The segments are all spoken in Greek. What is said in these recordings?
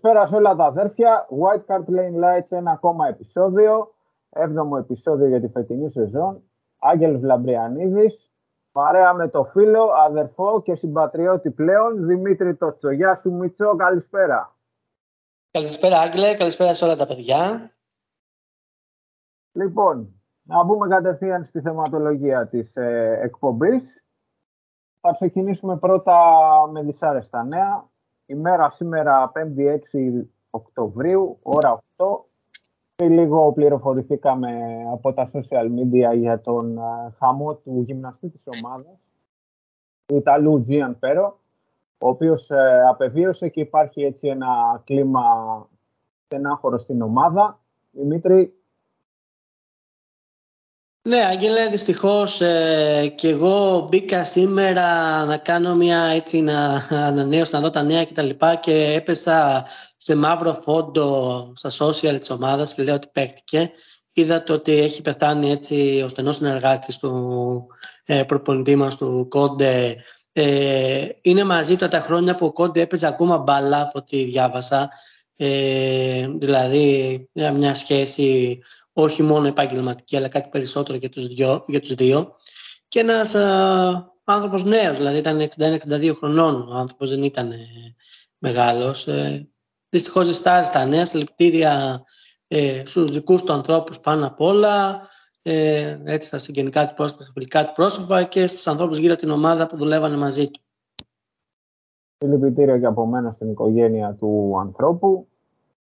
Καλησπέρα σε όλα τα αδέρφια. White Card Lane Lights, ένα ακόμα επεισόδιο. Έβδομο επεισόδιο για τη φετινή σεζόν. Άγγελος Λαμπριανίδης. Παρέα με το φίλο, αδερφό και συμπατριώτη πλέον, Δημήτρη Τότσο. Γεια σου Μίτσο, καλησπέρα. Καλησπέρα Άγγελε, καλησπέρα σε όλα τα παιδιά. Λοιπόν, να μπούμε κατευθείαν στη θεματολογία της ε, εκπομπής. Θα ξεκινήσουμε πρώτα με δυσάρεστα νέα. Η μέρα σήμερα 5η 6 Οκτωβρίου, ώρα 8. Και λίγο πληροφορηθήκαμε από τα social media για τον ε, χαμό του γυμναστή της ομάδας, του Ιταλού Τζιαν Πέρο, ο οποίος ε, απεβίωσε και υπάρχει έτσι ένα κλίμα στενάχωρο στην ομάδα. Δημήτρη, ναι, Άγγελε, δυστυχώς ε, και εγώ μπήκα σήμερα να κάνω μια έτσι να ανανέωση, να δω τα νέα κτλ. Και, και έπεσα σε μαύρο φόντο στα social της ομάδας και λέω ότι παίχτηκε. Είδα το ότι έχει πεθάνει έτσι ο στενός συνεργάτης του ε, προπονητή μας, του Κόντε. Ε, είναι μαζί τα χρόνια που ο Κόντε έπαιζε ακόμα μπάλα από ό,τι διάβασα. Ε, δηλαδή μια σχέση όχι μόνο επαγγελματική αλλά κάτι περισσότερο για τους, δυο, για τους δύο και ένας α, άνθρωπος νέος, δηλαδή ήταν 61-62 χρονών ο άνθρωπος δεν ήταν ε, μεγάλος ε, δυστυχώς ζεστάρει στα νέα συλληπτήρια ε, στους δικούς του ανθρώπους πάνω απ' όλα ε, έτσι στα συγγενικά του πρόσωπα, στα φιλικά του πρόσωπα και στους ανθρώπους γύρω την ομάδα που δουλεύανε μαζί του. Συλληπιτήρια και από μένα στην οικογένεια του ανθρώπου.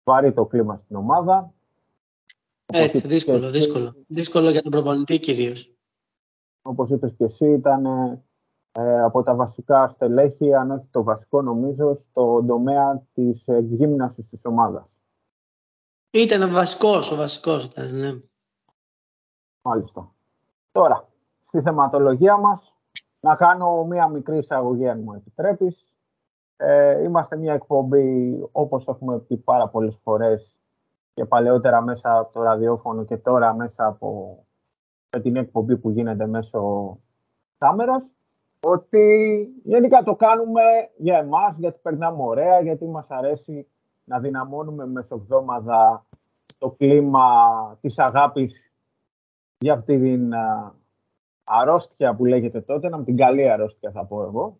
Βάρει το κλίμα στην ομάδα. Έτσι, δύσκολο, δύσκολο. Δύσκολο για τον προπονητή κυρίως. Όπως είπες και εσύ, ήταν ε, από τα βασικά στελέχη, αν όχι το βασικό νομίζω, στο τομέα της εκγύμνασης της ομάδας. Ήταν ο βασικός, ο βασικός ήταν, ναι. Μάλιστα. Τώρα, στη θεματολογία μας, να κάνω μία μικρή εισαγωγή, αν μου επιτρέπεις. Ε, είμαστε μια εκπομπή, όπως έχουμε πει πάρα πολλές φορές, και παλαιότερα μέσα από το ραδιόφωνο και τώρα μέσα από την εκπομπή που γίνεται μέσω κάμερας, ότι γενικά το κάνουμε για εμάς, γιατί περνάμε ωραία, γιατί μας αρέσει να δυναμώνουμε μεσοβδόμαδα το κλίμα της αγάπης για αυτή την αρρώστια που λέγεται τότε, να την καλή αρρώστια θα πω εγώ,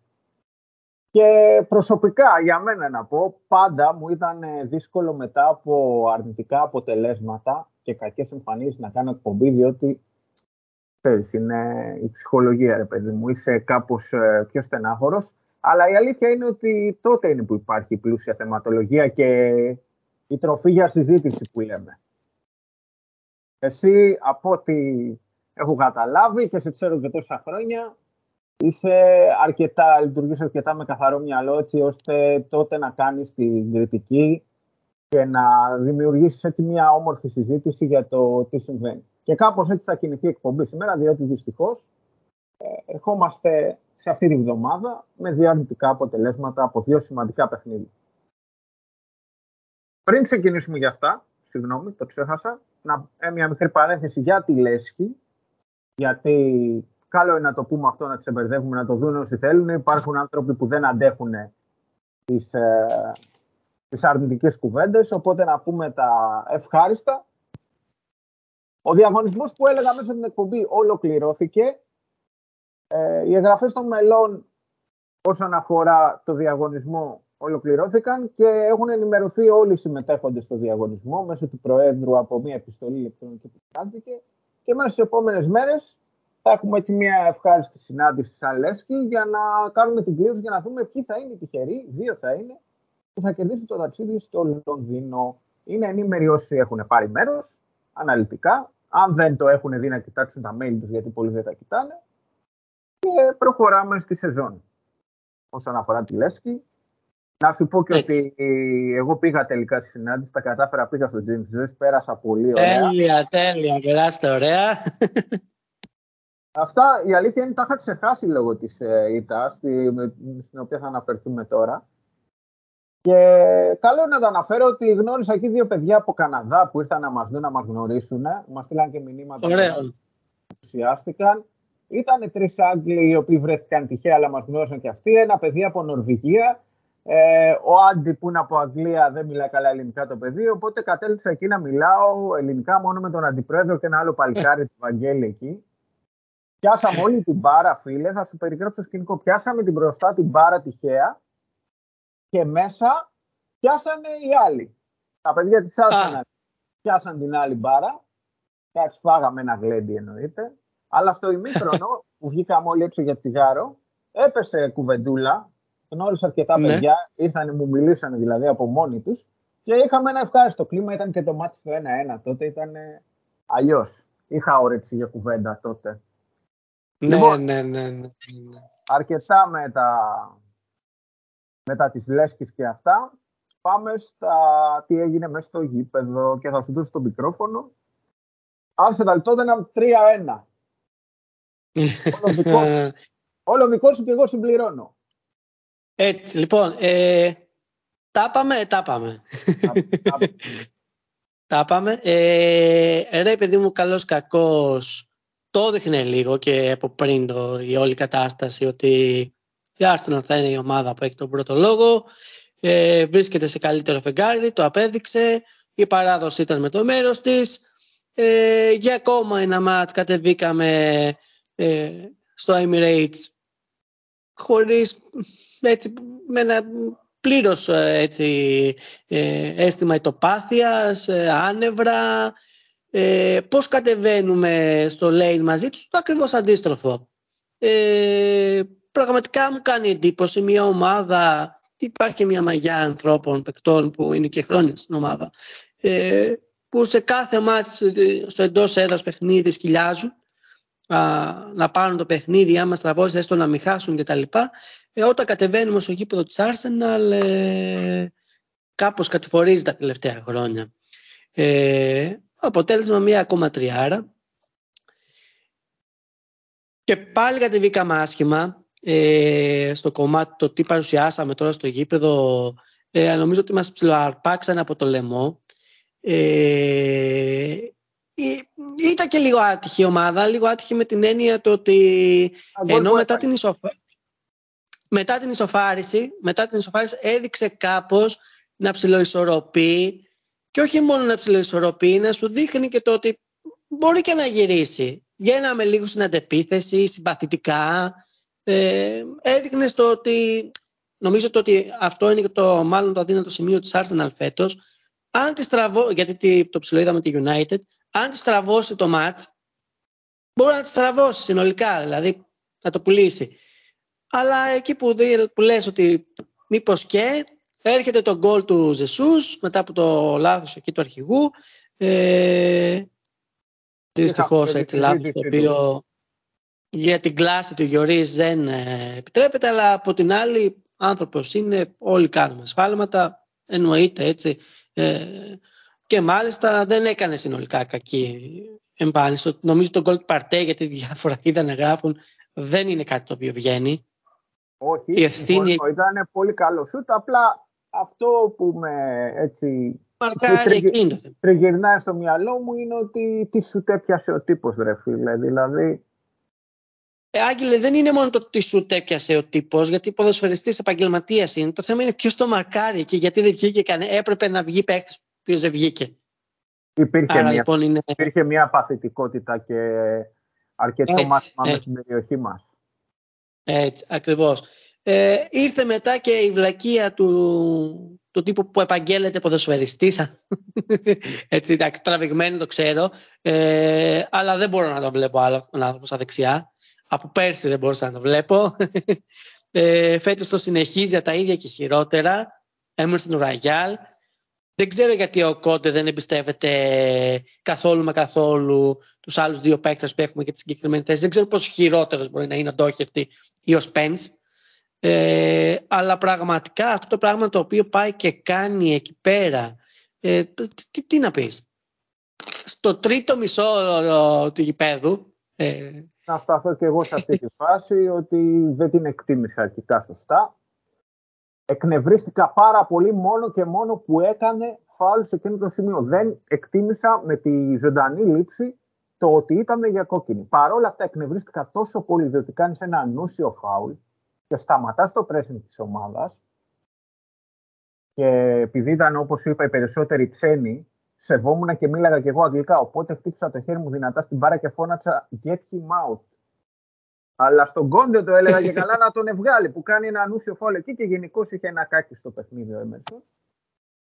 και προσωπικά για μένα να πω, πάντα μου ήταν δύσκολο μετά από αρνητικά αποτελέσματα και κακές εμφανίσεις να κάνω εκπομπή, διότι ξέρεις, είναι η ψυχολογία, ρε παιδί μου, είσαι κάπως ε, πιο στενάχωρος. Αλλά η αλήθεια είναι ότι τότε είναι που υπάρχει η πλούσια θεματολογία και η τροφή για συζήτηση που λέμε. Εσύ, από ό,τι έχω καταλάβει και σε ξέρω και τόσα χρόνια, είσαι αρκετά, λειτουργείς αρκετά με καθαρό μυαλό έτσι ώστε τότε να κάνεις την κριτική και να δημιουργήσεις έτσι μια όμορφη συζήτηση για το τι συμβαίνει. Και κάπως έτσι θα κινηθεί η εκπομπή σήμερα, διότι δυστυχώς ε, ερχόμαστε σε αυτή τη βδομάδα με δύο αρνητικά αποτελέσματα από δύο σημαντικά παιχνίδια. Πριν ξεκινήσουμε για αυτά, συγγνώμη, το ξέχασα, να, ε, μια μικρή παρένθεση για τη Λέσχη, γιατί Καλό είναι να το πούμε αυτό, να ξεμπερδεύουμε, να το δουν όσοι θέλουν. Υπάρχουν άνθρωποι που δεν αντέχουν τις, ε, τις αρνητικές κουβέντες, οπότε να πούμε τα ευχάριστα. Ο διαγωνισμός που έλεγα μέσα στην εκπομπή ολοκληρώθηκε. Ε, οι εγγραφές των μελών όσον αφορά το διαγωνισμό ολοκληρώθηκαν και έχουν ενημερωθεί όλοι οι συμμετέχοντες στο διαγωνισμό μέσω του Προέδρου από μια επιστολή ηλεκτρονική που στάλθηκε και μέσα στις επόμενες μέρες θα έχουμε έτσι μια ευχάριστη συνάντηση σαν Λέσκι για να κάνουμε την κλήρωση για να δούμε ποιοι θα είναι οι τυχεροί, δύο θα είναι, που θα κερδίσουν το ταξίδι στο Λονδίνο. Είναι ενήμεροι όσοι έχουν πάρει μέρος, αναλυτικά. Αν δεν το έχουν δει να κοιτάξουν τα mail τους, γιατί πολλοί δεν τα κοιτάνε. Και προχωράμε στη σεζόν. Όσον αφορά τη Λέσκι, να σου πω και ότι εγώ πήγα τελικά στη συνάντηση, τα κατάφερα, πήγα στο James πέρασα πολύ ωραία. Τέλεια, τέλεια, περάστε ωραία. Αυτά η αλήθεια είναι τα είχα ξεχάσει λόγω της ε, ΙΤΑ, στην οποία θα αναφερθούμε τώρα. Και καλό να τα αναφέρω ότι γνώρισα εκεί δύο παιδιά από Καναδά που ήρθαν να μας δουν, να μας γνωρίσουν. Μας στείλαν και μηνύματα Ωραία. που ενθουσιάστηκαν. Ήταν τρεις Άγγλοι οι οποίοι βρέθηκαν τυχαία, αλλά μας γνώρισαν και αυτοί. Ένα παιδί από Νορβηγία Ε, ο Άντι που είναι από Αγγλία δεν μιλάει καλά ελληνικά το παιδί, οπότε κατέληξα εκεί να μιλάω ελληνικά μόνο με τον αντιπρόεδρο και ένα άλλο παλικάρι του Βαγγέλη εκεί. Πιάσαμε όλη την μπάρα, φίλε, θα σου περιγράψω το σκηνικό. Πιάσαμε την μπροστά την μπάρα τυχαία και μέσα πιάσανε οι άλλοι. Τα παιδιά της Arsenal πιάσαν την άλλη μπάρα. Κάτι φάγαμε ένα γλέντι εννοείται. Αλλά στο ημίχρονο που βγήκαμε όλοι έξω για τσιγάρο, έπεσε κουβεντούλα. Γνώρισα αρκετά ναι. παιδιά, ήρθαν, μου μιλήσανε δηλαδή από μόνοι τους και είχαμε ένα ευχάριστο κλίμα. Ήταν και το μάτι στο 1-1. Τότε ήταν αλλιώς. Είχα όρεξη για κουβέντα τότε. Ναι, λοιπόν, ναι, ναι, ναι, ναι. Αρκετά με τα, μετά τις Λέσκης και αυτά. Πάμε στα τι έγινε μέσα στο γήπεδο και θα σου δώσω το μικρόφωνο. Arsenal τότε ήταν 3-1. όλο, δικό, όλο δικό σου και εγώ συμπληρώνω. Έτσι, λοιπόν, ε, τα πάμε, τα πάμε. Τα πάμε. Ε, ρε παιδί μου, καλός κακός, το έδειχνε λίγο και από πριν το, η όλη κατάσταση ότι η Arsenal θα είναι η ομάδα που έχει τον πρώτο λόγο. Ε, βρίσκεται σε καλύτερο φεγγάρι, το απέδειξε. Η παράδοση ήταν με το μέρος της. Ε, για ακόμα ένα μάτς κατεβήκαμε ε, στο Emirates χωρίς έτσι, με ένα πλήρως ε, έτσι, ε, αίσθημα ητοπάθειας, ε, άνευρα, ε, πώς κατεβαίνουμε στο lane μαζί τους, το ακριβώς αντίστροφο. Ε, πραγματικά μου κάνει εντύπωση μια ομάδα, υπάρχει και μια μαγιά ανθρώπων, παικτών που είναι και χρόνια στην ομάδα, ε, που σε κάθε μάτι στο εντός έδρας παιχνίδι σκυλιάζουν, α, να πάρουν το παιχνίδι, άμα στραβώσεις έστω να μην χάσουν κτλ. Ε, όταν κατεβαίνουμε στο γήπεδο της Arsenal ε, κάπως κατηφορίζει τα τελευταία χρόνια. Ε, αποτέλεσμα μία ακόμα τριάρα. Και πάλι κατεβήκαμε άσχημα ε, στο κομμάτι το τι παρουσιάσαμε τώρα στο γήπεδο. Ε, νομίζω ότι μας ψιλοαρπάξαν από το λαιμό. Ε, ήταν και λίγο άτυχη η ομάδα, λίγο άτυχη με την έννοια το ότι ενώ μετά την, ισοφα... μετά την ισοφάριση, μετά την ισοφάριση έδειξε κάπως να ψιλοϊσορροπεί και όχι μόνο να ψηλοϊσορροπεί, να σου δείχνει και το ότι μπορεί και να γυρίσει. Βγαίναμε λίγο στην αντεπίθεση, συμπαθητικά. Ε, έδειχνες το ότι, νομίζω το ότι αυτό είναι το μάλλον το αδύνατο σημείο της Arsenal φέτος. Αν τη στραβώ, γιατί το ψηλοείδαμε τη United, αν τη στραβώσει το match, μπορεί να τη στραβώσει συνολικά, δηλαδή να το πουλήσει. Αλλά εκεί που, που λες ότι μήπως και Έρχεται το γκολ του Ζεσούς μετά από το λάθος εκεί του αρχηγού. Ε, Δυστυχώς έτσι λάθος το οποίο για την κλάση του Γιωρίς δεν ε, επιτρέπεται αλλά από την άλλη άνθρωπος είναι όλοι κάνουμε σφάλματα εννοείται έτσι. Ε, και μάλιστα δεν έκανε συνολικά κακή εμφάνιση. Νομίζω το γκολ του Παρτέ γιατί διάφορα είδα να γράφουν δεν είναι κάτι το οποίο βγαίνει. Όχι, η ευθύνη... ήταν πολύ καλό σούτ, απλά αυτό που με έτσι τριγυρνάει στο μυαλό μου είναι ότι τι σου τέπιασε ο τύπος ρε φίλε, δηλαδή ε, Άγγελε, δεν είναι μόνο το τι σου τέπιασε ο τύπος, γιατί ποδοσφαιριστής επαγγελματίας είναι. Το θέμα είναι ποιος το μαρκάρει και γιατί δεν βγήκε κανένα. Έπρεπε να βγει παίκτης που δεν βγήκε. Υπήρχε, Άρα, μια, λοιπόν, είναι... υπήρχε μια παθητικότητα και αρκετό μάθημα μέσα στην περιοχή μας. Έτσι, ακριβώς. Ε, ήρθε μετά και η βλακεία του, του τύπου που επαγγέλλεται ποδοσφαιριστής. Έτσι τραβηγμένο το ξέρω. Ε, αλλά δεν μπορώ να το βλέπω άλλο να στα δεξιά. Από πέρσι δεν μπορούσα να το βλέπω. Ε, φέτος το συνεχίζει τα ίδια και χειρότερα. Έμεινε στην Ουραγιάλ δεν ξέρω γιατί ο Κόντε δεν εμπιστεύεται καθόλου με καθόλου τους άλλους δύο παίκτες που έχουμε και τη συγκεκριμένη θέση. Δεν ξέρω πόσο χειρότερος μπορεί να είναι ο Ντόχερτη ή ο Σπένς. Ε, αλλά πραγματικά αυτό το πράγμα το οποίο πάει και κάνει εκεί πέρα, ε, τι, τι, να πεις. Στο τρίτο μισό του γηπέδου... Ε, να σταθώ και εγώ σε αυτή τη φάση ότι δεν την εκτίμησα αρχικά σωστά. Εκνευρίστηκα πάρα πολύ μόνο και μόνο που έκανε φάουλ σε εκείνο το σημείο. Δεν εκτίμησα με τη ζωντανή λήψη το ότι ήταν για κόκκινη. Παρ' όλα αυτά εκνευρίστηκα τόσο πολύ διότι κάνεις ένα ανούσιο φάουλ και σταματά το pressing της ομάδας Και επειδή ήταν, όπως είπα, οι περισσότεροι ξένοι, σεβόμουν και μίλαγα και εγώ αγγλικά. Οπότε χτύπησα το χέρι μου δυνατά στην μπάρα και φώνατσα Get him out. Αλλά στον Κόντε το έλεγα και καλά να τον ευγάλει που κάνει ένα ανούσιο φόλ εκεί και γενικώς είχε ένα κάκι στο παιχνίδι ο Έμερσον.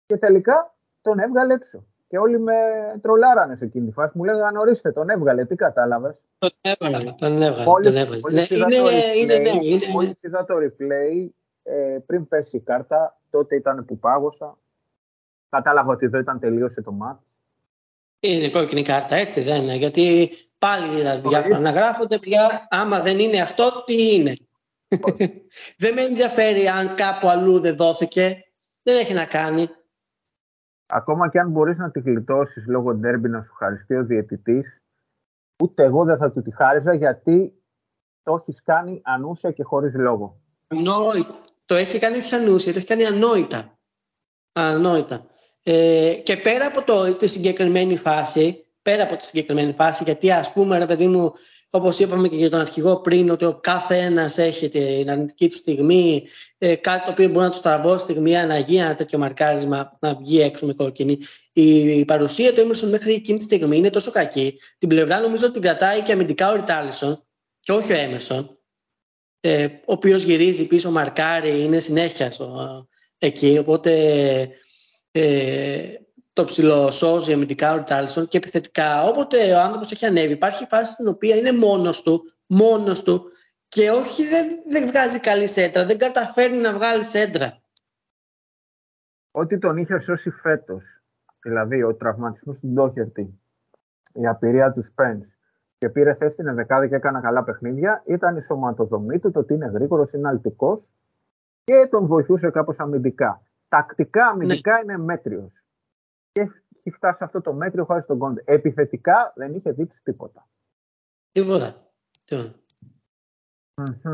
Και τελικά τον έβγαλε έξω. Και όλοι με τρολάρανε σε εκείνη τη φάση. Μου λέγανε ορίστε, τον έβγαλε, τι κατάλαβες; Τον έβγαλε, τον έβγαλε. Μόλι είδα το replay, ε, πριν πέσει η κάρτα, τότε ήταν που πάγωσα. Κατάλαβα ότι εδώ ήταν τελείωσε το μάτς. Είναι κόκκινη κάρτα, έτσι δεν είναι; Γιατί πάλι δηλαδή, διάφορα να γράφονται, παιδιά, άμα δεν είναι αυτό, τι είναι; δεν με ενδιαφέρει αν κάπου αλλού δεν δόθηκε. Δεν έχει να κάνει. Ακόμα και αν μπορείς να τη γλιτώσεις λόγω ντέρμπι να σου χαριστεί ο διαιτητής, ούτε εγώ δεν θα του τη χάριζα γιατί το έχεις κάνει ανούσια και χωρίς λόγο. Ανόητα. Το έχει κάνει όχι ανούσια, το έχει κάνει ανόητα. Ανόητα. Ε, και πέρα από το, τη συγκεκριμένη φάση, πέρα από τη συγκεκριμένη φάση, γιατί ας πούμε ρε παιδί μου, όπως είπαμε και για τον αρχηγό πριν, ότι ο κάθε ένας έχει την αρνητική του στιγμή, ε, κάτι το οποίο μπορεί να του τραβώσει στιγμή, να γίνει ένα τέτοιο μαρκάρισμα, να βγει έξω με κόκκινη. Η, η παρουσία του Emerson μέχρι εκείνη τη στιγμή είναι τόσο κακή. Την πλευρά νομίζω ότι την κρατάει και αμυντικά ο Ριτσάλισον και όχι ο Emerson, ε, ο οποίος γυρίζει πίσω, μαρκάρει, είναι συνέχεια στο, εκεί. Οπότε ε, το ψηλοσώζει αμυντικά ο Ριτσάλισον και επιθετικά όποτε ο άνθρωπος έχει ανέβει υπάρχει φάση στην οποία είναι μόνος του, μόνος του και όχι δεν, δεν βγάζει καλή σέντρα, δεν καταφέρνει να βγάλει σέντρα. Ό,τι τον είχε σώσει φέτος, δηλαδή ο τραυματισμός του Ντόχερτη, η απειρία του Σπέντ και πήρε θέση στην δεκάδα και έκανα καλά παιχνίδια, ήταν η σωματοδομή του, το ότι είναι γρήγορος, είναι αλτικός και τον βοηθούσε κάπως αμυντικά τακτικά αμυντικά ναι. είναι μέτριος. Και έχει φτάσει σε αυτό το μέτριο χάρη στον Κόντε. Επιθετικά δεν είχε δείξει τίποτα. Τίποτα.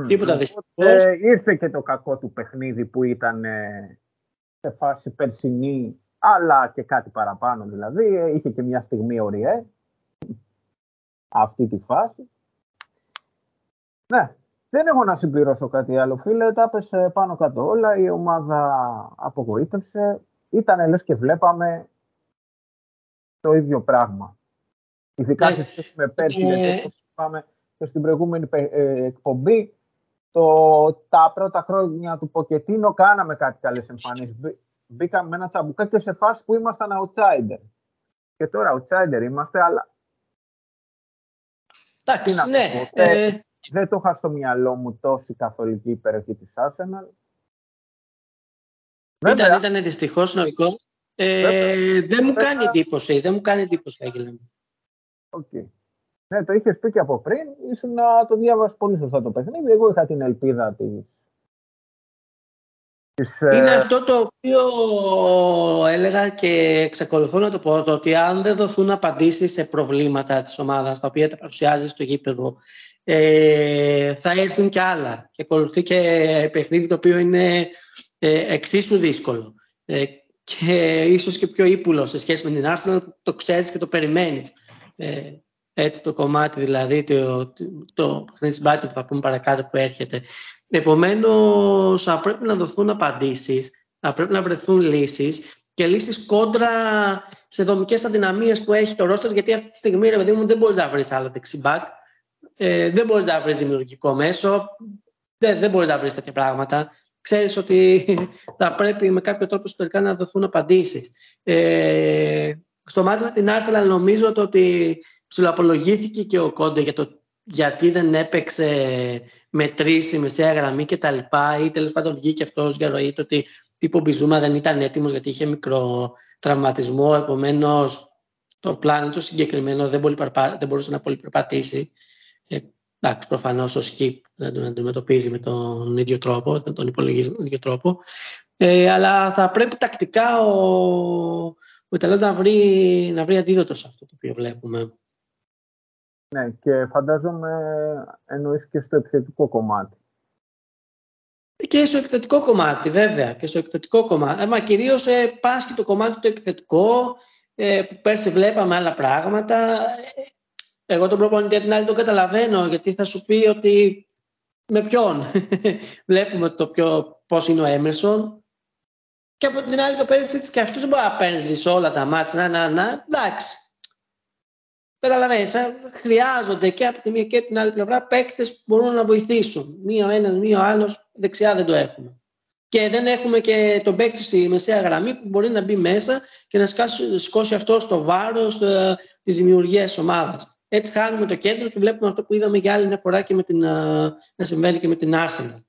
Τίποτα ε, ήρθε και το κακό του παιχνίδι που ήταν ε, σε φάση περσινή, αλλά και κάτι παραπάνω δηλαδή. Ε, είχε και μια στιγμή οριέ. Αυτή τη φάση. Ναι, δεν έχω να συμπληρώσω κάτι άλλο, φίλε. Τα έπεσε πάνω κάτω όλα. Η ομάδα απογοήτευσε. Ήταν λες και βλέπαμε το ίδιο πράγμα. Ειδικά σε με πέρσι, ε... είπαμε και στην προηγούμενη ε, εκπομπή, το, τα πρώτα χρόνια του Ποκετίνο κάναμε κάτι καλές εμφανίσεις. Μπήκαμε με ένα τσαμπουκά και σε φάση που ήμασταν outsider. Και τώρα outsider είμαστε, αλλά... Εντάξει, ναι. Ε, δεν το είχα στο μυαλό μου τόση καθολική υπεροχή της Arsenal. Ήταν, ήταν δυστυχώς συνολικό. Ε, δεν μου κάνει εντύπωση, δεν μου κάνει εντύπωση, Άγγελα μου. Okay. Ναι, το είχες πει και από πριν, ήσουν να το διάβασε πολύ σωστά το παιχνίδι. Εγώ είχα την ελπίδα τη είναι ε, αυτό το οποίο έλεγα και εξακολουθώ να το πω ότι αν δεν δοθούν απαντήσεις σε προβλήματα της ομάδας τα οποία τα παρουσιάζει στο γήπεδο ε, θα έρθουν και άλλα και ακολουθεί και παιχνίδι το οποίο είναι ε, εξίσου δύσκολο ε, και ίσως και πιο ύπουλο σε σχέση με την Arsenal που το ξέρεις και το περιμένεις. Ε, έτσι το κομμάτι δηλαδή το, το, το που θα πούμε παρακάτω που έρχεται. Επομένως, θα πρέπει να δοθούν απαντήσεις, θα πρέπει να βρεθούν λύσεις και λύσεις κόντρα σε δομικές αδυναμίες που έχει το ρόστερ, γιατί αυτή τη στιγμή, ρε παιδί μου, δεν μπορείς να βρεις άλλο δεξιμπάκ, ε, δεν μπορείς να βρεις δημιουργικό μέσο, δεν, δεν μπορείς να βρεις τέτοια πράγματα. Ξέρεις ότι θα πρέπει με κάποιο τρόπο εσωτερικά να δοθούν απαντήσεις. Ε, στο μάτι με την Arsenal νομίζω ότι ψηλοαπολογήθηκε και ο Κόντε για το γιατί δεν έπαιξε με τρεις στη μεσαία γραμμή και τα λοιπά ή τέλος πάντων βγήκε αυτός για ροή το ότι τύπο Μπιζούμα δεν ήταν έτοιμος γιατί είχε μικρό τραυματισμό επομένως το πλάνο του συγκεκριμένο δεν, δεν μπορούσε να πολυπερπατήσει ε, εντάξει προφανώς ο Σκύπ δεν τον αντιμετωπίζει με τον ίδιο τρόπο δεν τον υπολογίζει με τον ίδιο τρόπο ε, αλλά θα πρέπει τακτικά ο, ο Ιταλός να βρει, να βρει αντίδοτο σε αυτό το οποίο βλέπουμε ναι, και φαντάζομαι εννοείς και στο επιθετικό κομμάτι. Και στο επιθετικό κομμάτι, βέβαια. Και στο επιθετικό κομμάτι. Ε, μα κυρίως ε, πάσχει το κομμάτι το επιθετικό, ε, που πέρσι βλέπαμε άλλα πράγματα. Εγώ τον προπονητή την άλλη τον καταλαβαίνω, γιατί θα σου πει ότι με ποιον. Βλέπουμε το πιο, πώς είναι ο Έμερσον. Και από την άλλη το παίρνει και αυτούς δεν μπορεί να παίρνει όλα τα μάτια. Να, να, να. Εντάξει. Καταλαβαίνεις, χρειάζονται και από τη μία και από την άλλη πλευρά παίκτες που μπορούν να βοηθήσουν. Μία ο ένας, μία ο άλλος, δεξιά δεν το έχουμε. Και δεν έχουμε και τον παίκτη στη μεσαία γραμμή που μπορεί να μπει μέσα και να σκάσει, αυτό στο βάρος ε, της δημιουργίας ομάδας. Έτσι χάνουμε το κέντρο και βλέπουμε αυτό που είδαμε για άλλη μια φορά και με την, ε, να συμβαίνει και με την Arsenal.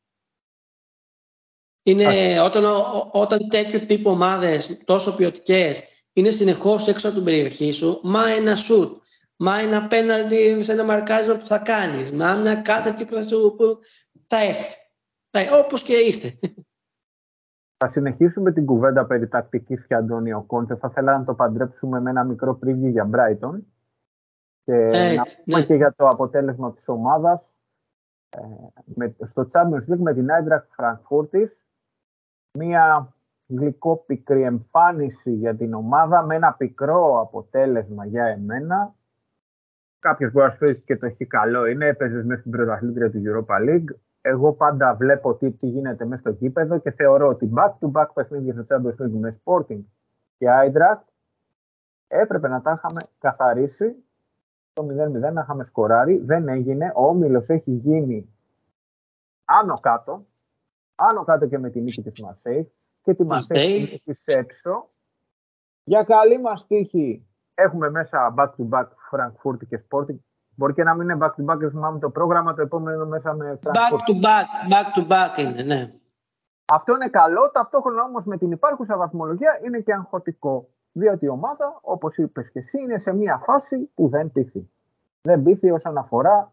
Είναι όταν, όταν τέτοιου τύπου ομάδες τόσο ποιοτικές είναι συνεχώς έξω από την περιοχή σου, μα ένα σουτ, μα ένα πέναλτι σε ένα μαρκάρισμα που θα κάνεις, μα μια κάθε που θα, σου, που θα έρθει. Όπως και ήρθε. Θα συνεχίσουμε την κουβέντα περί τακτικής και Αντώνιο Κόντε. Θα ήθελα να το παντρέψουμε με ένα μικρό preview για Brighton και Έτσι, να πούμε ναι. και για το αποτέλεσμα της ομάδας ε, με, στο Champions League με την Eintracht Frankfurt μία γλυκόπικρη εμφάνιση για την ομάδα με ένα πικρό αποτέλεσμα για εμένα. Κάποιος μπορεί να σου και το έχει καλό είναι, έπαιζες μέσα στην πρωταθλήτρια του Europa League. Εγώ πάντα βλέπω τι, τι γίνεται μέσα στο γήπεδο και θεωρώ ότι back-to-back παιχνίδια στο Champions League με Sporting και Eintracht έπρεπε να τα είχαμε καθαρίσει το 0-0 να είχαμε σκοράρει. Δεν έγινε. Ο Όμιλος έχει γίνει άνω κάτω άνω κάτω και με τη νίκη της Μαρσέη και τη Μαρσέη της έξω. Για καλή μας τύχη έχουμε μέσα back-to-back Frankfurt και Sporting. Μπορεί και να μην είναι back-to-back, δεν θυμάμαι το πρόγραμμα, το επόμενο μέσα με Frankfurt. Back-to-back, back-to-back είναι, ναι. Αυτό είναι καλό, ταυτόχρονα όμως με την υπάρχουσα βαθμολογία είναι και αγχωτικό. Διότι η ομάδα, όπως είπες και εσύ, είναι σε μια φάση που δεν πείθει. Δεν πείθει όσον αφορά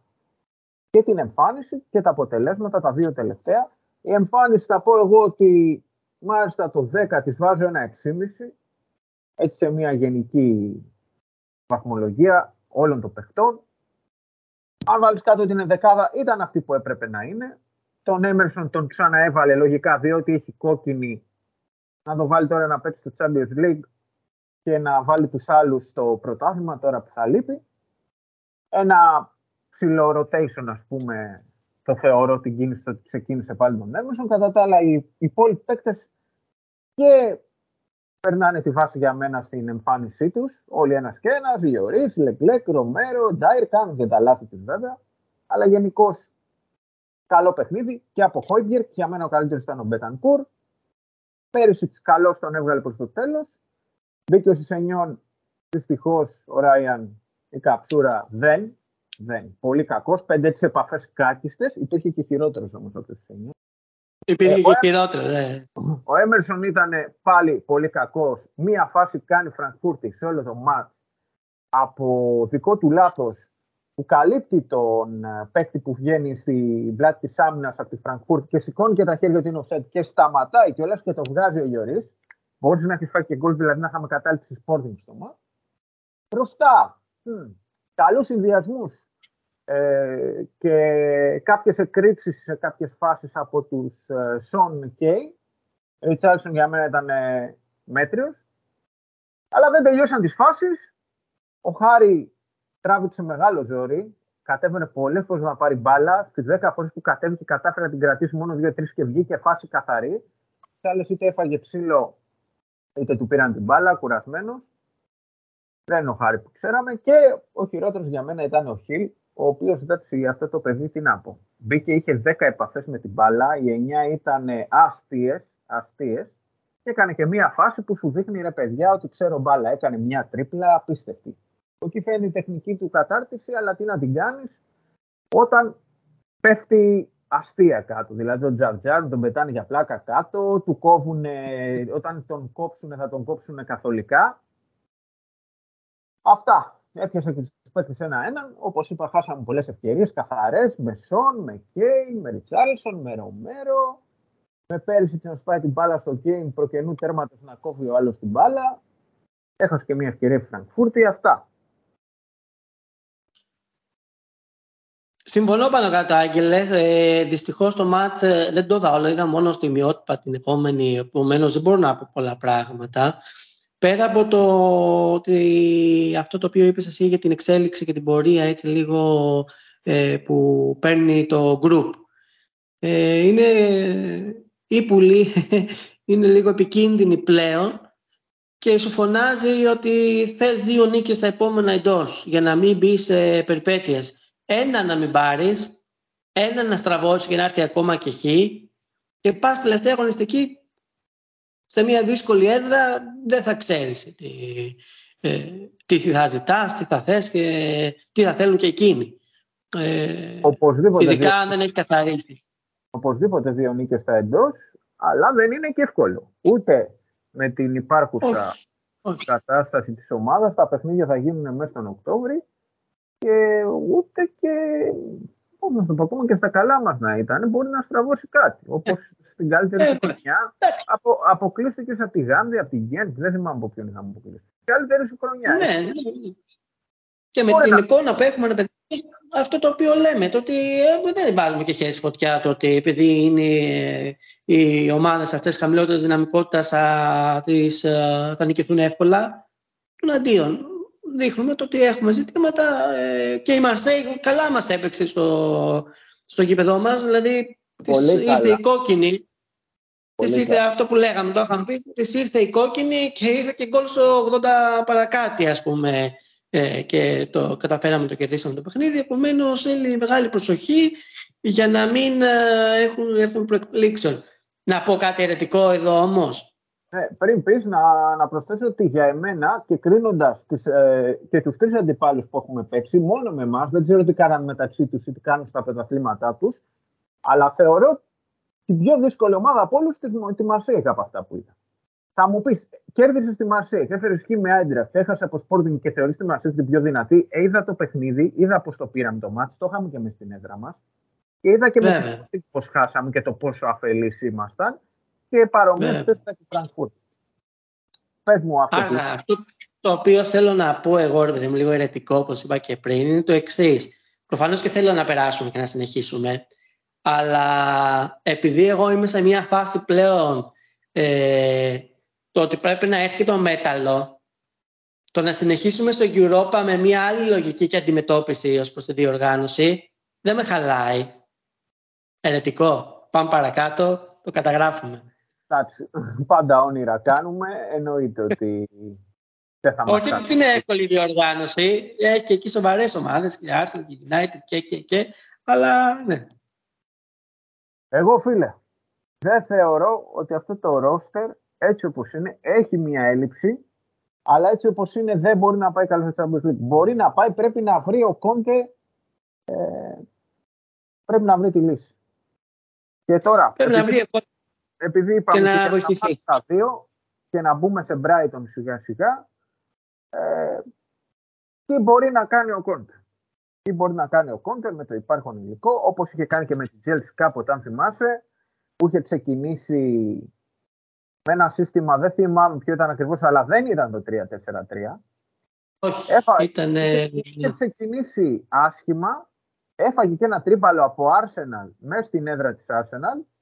και την εμφάνιση και τα αποτελέσματα, τα δύο τελευταία, η εμφάνιση θα πω εγώ ότι μάλιστα το 10 της βάζω ένα 6,5 έτσι σε μια γενική βαθμολογία όλων των παιχτών. Αν βάλεις κάτω την δεκάδα ήταν αυτή που έπρεπε να είναι. Τον Έμερσον τον ξαναέβαλε λογικά διότι έχει κόκκινη να το βάλει τώρα να παίξει στο Champions League και να βάλει τους άλλους στο πρωτάθλημα τώρα που θα λείπει. Ένα ψηλό rotation ας πούμε το θεωρώ την κίνηση ότι ξεκίνησε πάλι τον Έμερσον. Κατά τα άλλα, οι υπόλοιποι παίκτες και περνάνε τη βάση για μένα στην εμφάνισή τους. Όλοι ένας και ένας, Γιορίς, Λενγκλέ, Ρομέρο, Ντάιρ, κάνουν και τα λάθη τους βέβαια. Αλλά γενικώ καλό παιχνίδι και από Χόιμπιερ. Για μένα ο καλύτερος ήταν ο Μπεντανκούρ. Πέρυσι τη καλό τον έβγαλε προς το τέλος. Μπήκε ο Σεσενιόν. Δυστυχώς ο Ράιαν η καψούρα δεν δεν. Πολύ κακός. Πέντε τι επαφές κάκιστες. Υπήρχε και χειρότερος όμως από τι 9. Υπήρχε ε, και χειρότερο, ναι. Ο Έμερσον ήταν πάλι πολύ κακός. Μία φάση κάνει Φραγκφούρτη σε όλο το μάτς από δικό του λάθος που καλύπτει τον ε, παίκτη που βγαίνει στη πλάτη της άμυνας από τη Φραγκφούρτη και σηκώνει και τα χέρια του είναι και σταματάει κιόλας και το βγάζει ο Γιωρή. Μπορεί να έχεις φάει και γκολ, δηλαδή να είχαμε κατάληψη Sporting στο μάτς. Μπροστά. Καλούς συνδυασμούς ε, και κάποιες εκρήξεις σε κάποιες φάσεις από τους ε, Σον Κέι. Ο Ριτσάρλσον για μένα ήταν ε, μέτριος. Αλλά δεν τελειώσαν τις φάσεις. Ο Χάρη τράβηξε μεγάλο ζόρι. Κατέβαινε πολλές φορές να πάρει μπάλα. Στις 10 φορές που κατέβηκε και κατάφερε να την κρατήσει μόνο 2-3 και βγήκε φάση καθαρή. Σε άλλε είτε έφαγε ξύλο, είτε του πήραν την μπάλα, κουρασμένος. Δεν είναι ο Χάρη που ξέραμε. Και ο χειρότερος για μένα ήταν ο Χιλ, ο οποίος εντάξει αυτό το παιδί τι να πω. Μπήκε, είχε 10 επαφές με την μπάλα, οι 9 ήταν αστείες, αστείες, και έκανε και μία φάση που σου δείχνει ρε παιδιά ότι ξέρω μπάλα. Έκανε μια τρίπλα απίστευτη. Εκεί φαίνεται η τεχνική του κατάρτιση, αλλά τι να την κάνεις όταν πέφτει αστεία κάτω. Δηλαδή τον Τζαρτζάρ τον πετάνε για πλάκα κάτω, του κόβουν, όταν τον κόψουν θα τον κόψουν καθολικά. Αυτά. Έπιασε και τους παίκτες ένα-έναν. Όπως είπα, χάσαμε πολλές ευκαιρίες καθαρές με Σον, με Κέιν, με Ριτσάλσον, με Ρομέρο. Με πέρυσι να σπάει την μπάλα στο Κέιν προκαινού τέρματος να κόβει ο άλλος την μπάλα. Έχασε και μια ευκαιρία στη Φραγκφούρτη. Αυτά. Συμφωνώ πάνω κάτω, Άγγελε. Ε, Δυστυχώς το μάτς ε, δεν το είδα όλο. Είδα μόνο στη μειότυπα την επόμενη. Επομένως δεν μπορώ να πω πολλά πράγματα. Πέρα από το ότι αυτό το οποίο είπες εσύ για την εξέλιξη και την πορεία έτσι λίγο ε, που παίρνει το group ε, είναι η πουλή είναι λίγο επικίνδυνη πλέον και σου φωνάζει ότι θες δύο νίκες στα επόμενα εντός για να μην μπεις σε περιπέτειες. Ένα να μην πάρεις, ένα να στραβώσεις και να έρθει ακόμα και χ και πας τελευταία αγωνιστική σε μια δύσκολη έδρα δεν θα ξέρεις τι, ε, τι θα ζητάς, τι θα θες και τι θα θέλουν και εκείνοι. Ε, Οπωσδήποτε ειδικά αν δεν έχει καθαρίσει. Οπωσδήποτε δύο νίκες στα εντός, αλλά δεν είναι και εύκολο. Ούτε με την υπάρχουσα κατάσταση της ομάδας, τα παιχνίδια θα γίνουν μέσα τον Οκτώβρη και ούτε και Όμω το πω, ακόμα και στα καλά μας να ήταν, μπορεί να στραβώσει κάτι. Όπως στην καλύτερη ε, χρονιά απο, αποκλείστηκε από τη Γάνδη, από τη Γκέντ. Δεν θυμάμαι από ποιον είχαμε αποκλείσει. Καλύτερη σου χρονιά. Ναι, ναι, ναι. Και με την εικόνα που έχουμε, παιδί, αυτό το οποίο λέμε, το ότι ε, δεν βάζουμε και χέρι φωτιά, το ότι επειδή είναι οι ομάδες αυτές χαμηλότερης δυναμικότητας θα, θα νικηθούν εύκολα, τον αντίον δείχνουμε το ότι έχουμε ζητήματα ε, και η Μαρσέη καλά μας έπαιξε στο, στο γήπεδό μας, δηλαδή της ήρθε η κόκκινη. Της ήρθε αυτό που λέγαμε, το είχαμε πει, της ήρθε η κόκκινη και ήρθε και γκολ στο 80 παρακάτι ας πούμε. Ε, και το καταφέραμε το κερδίσαμε το παιχνίδι, επομένως θέλει μεγάλη προσοχή για να μην ε, έχουν έρθουν προεκπλήξεων. Να πω κάτι αιρετικό εδώ όμως. Ε, πριν πεις, να, να προσθέσω ότι για εμένα και κρίνοντας ε, και τους τρεις αντιπάλους που έχουμε παίξει, μόνο με εμάς, δεν ξέρω τι κάναν μεταξύ τους ή τι κάνουν στα πρωταθλήματά τους, αλλά θεωρώ την πιο δύσκολη ομάδα από όλους της, τη Μαρσέιγ από αυτά που είδα. Θα μου πεις, κέρδισε τη Μαρσέιγ, έφερες X με Άιντραχτ, έχασε από Sporting και θεωρείς τη Μαρσέιγ την πιο δυνατή. Ε, είδα το παιχνίδι, είδα πώς το πήραμε το μάτι, το είχαμε και με στην έδρα μας. Και είδα και με πώ χάσαμε και το πόσο αφελείς ήμασταν και παρομοίωσε ναι. τη Φραγκφούρτη. Πες μου αυτό. Άρα, αυτό το οποίο θέλω να πω εγώ, ρε παιδί μου, λίγο ερετικό, όπως είπα και πριν, είναι το εξής. Προφανώς και θέλω να περάσουμε και να συνεχίσουμε, αλλά επειδή εγώ είμαι σε μια φάση πλέον ε, το ότι πρέπει να έρθει το μέταλλο, το να συνεχίσουμε στο Europa με μια άλλη λογική και αντιμετώπιση ως προς τη διοργάνωση, δεν με χαλάει. Ερετικό. Πάμε παρακάτω, το καταγράφουμε. Εντάξει, πάντα όνειρα κάνουμε. Εννοείται ότι δεν θα μας Όχι ότι είναι εύκολη η διοργάνωση. Έχει και εκεί σοβαρές ομάδες, και Arsenal και United και, και, και. Αλλά ναι. Εγώ φίλε, δεν θεωρώ ότι αυτό το ρόστερ έτσι όπως είναι έχει μια έλλειψη αλλά έτσι όπως είναι δεν μπορεί να πάει καλό στο Champions League. Μπορεί να πάει, πρέπει να βρει ο Κόντε ε, πρέπει να βρει τη λύση. Και τώρα, πρέπει να βρει επειδή είπαμε και να βοηθηθεί. Τα δύο και να μπούμε σε Brighton σιγά σιγά, ε, τι μπορεί να κάνει ο Κόντερ. Τι μπορεί να κάνει ο Κόντερ με το υπάρχον υλικό, όπως είχε κάνει και με τη Chelsea κάποτε, αν θυμάσαι, που είχε ξεκινήσει με ένα σύστημα, δεν θυμάμαι ποιο ήταν ακριβώς, αλλά δεν ήταν το 3-4-3. Όχι, Έφα... ήταν... Είχε ξεκινήσει άσχημα, έφαγε και ένα τρίπαλο από Arsenal μέσα στην έδρα της Arsenal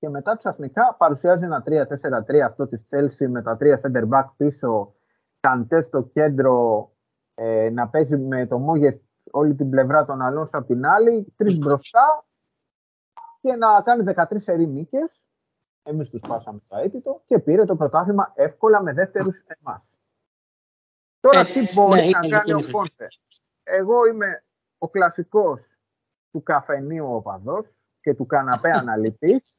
και μετά ξαφνικά παρουσιάζει ένα 3-4-3 αυτό της Chelsea με τα τρία center back πίσω, Καντέ στο κέντρο, ε, να παίζει με το Μόγε όλη την πλευρά των Αλόνσο από την άλλη, τρεις μπροστά και να κάνει 13 ερή νίκες. Εμείς τους πάσαμε το αίτητο και πήρε το πρωτάθλημα εύκολα με δεύτερους εμάς. Τώρα τι μπορεί ναι, να κάνει ο Κόντε. Εγώ είμαι ο κλασικός του καφενείου οπαδός και του καναπέ αναλυτής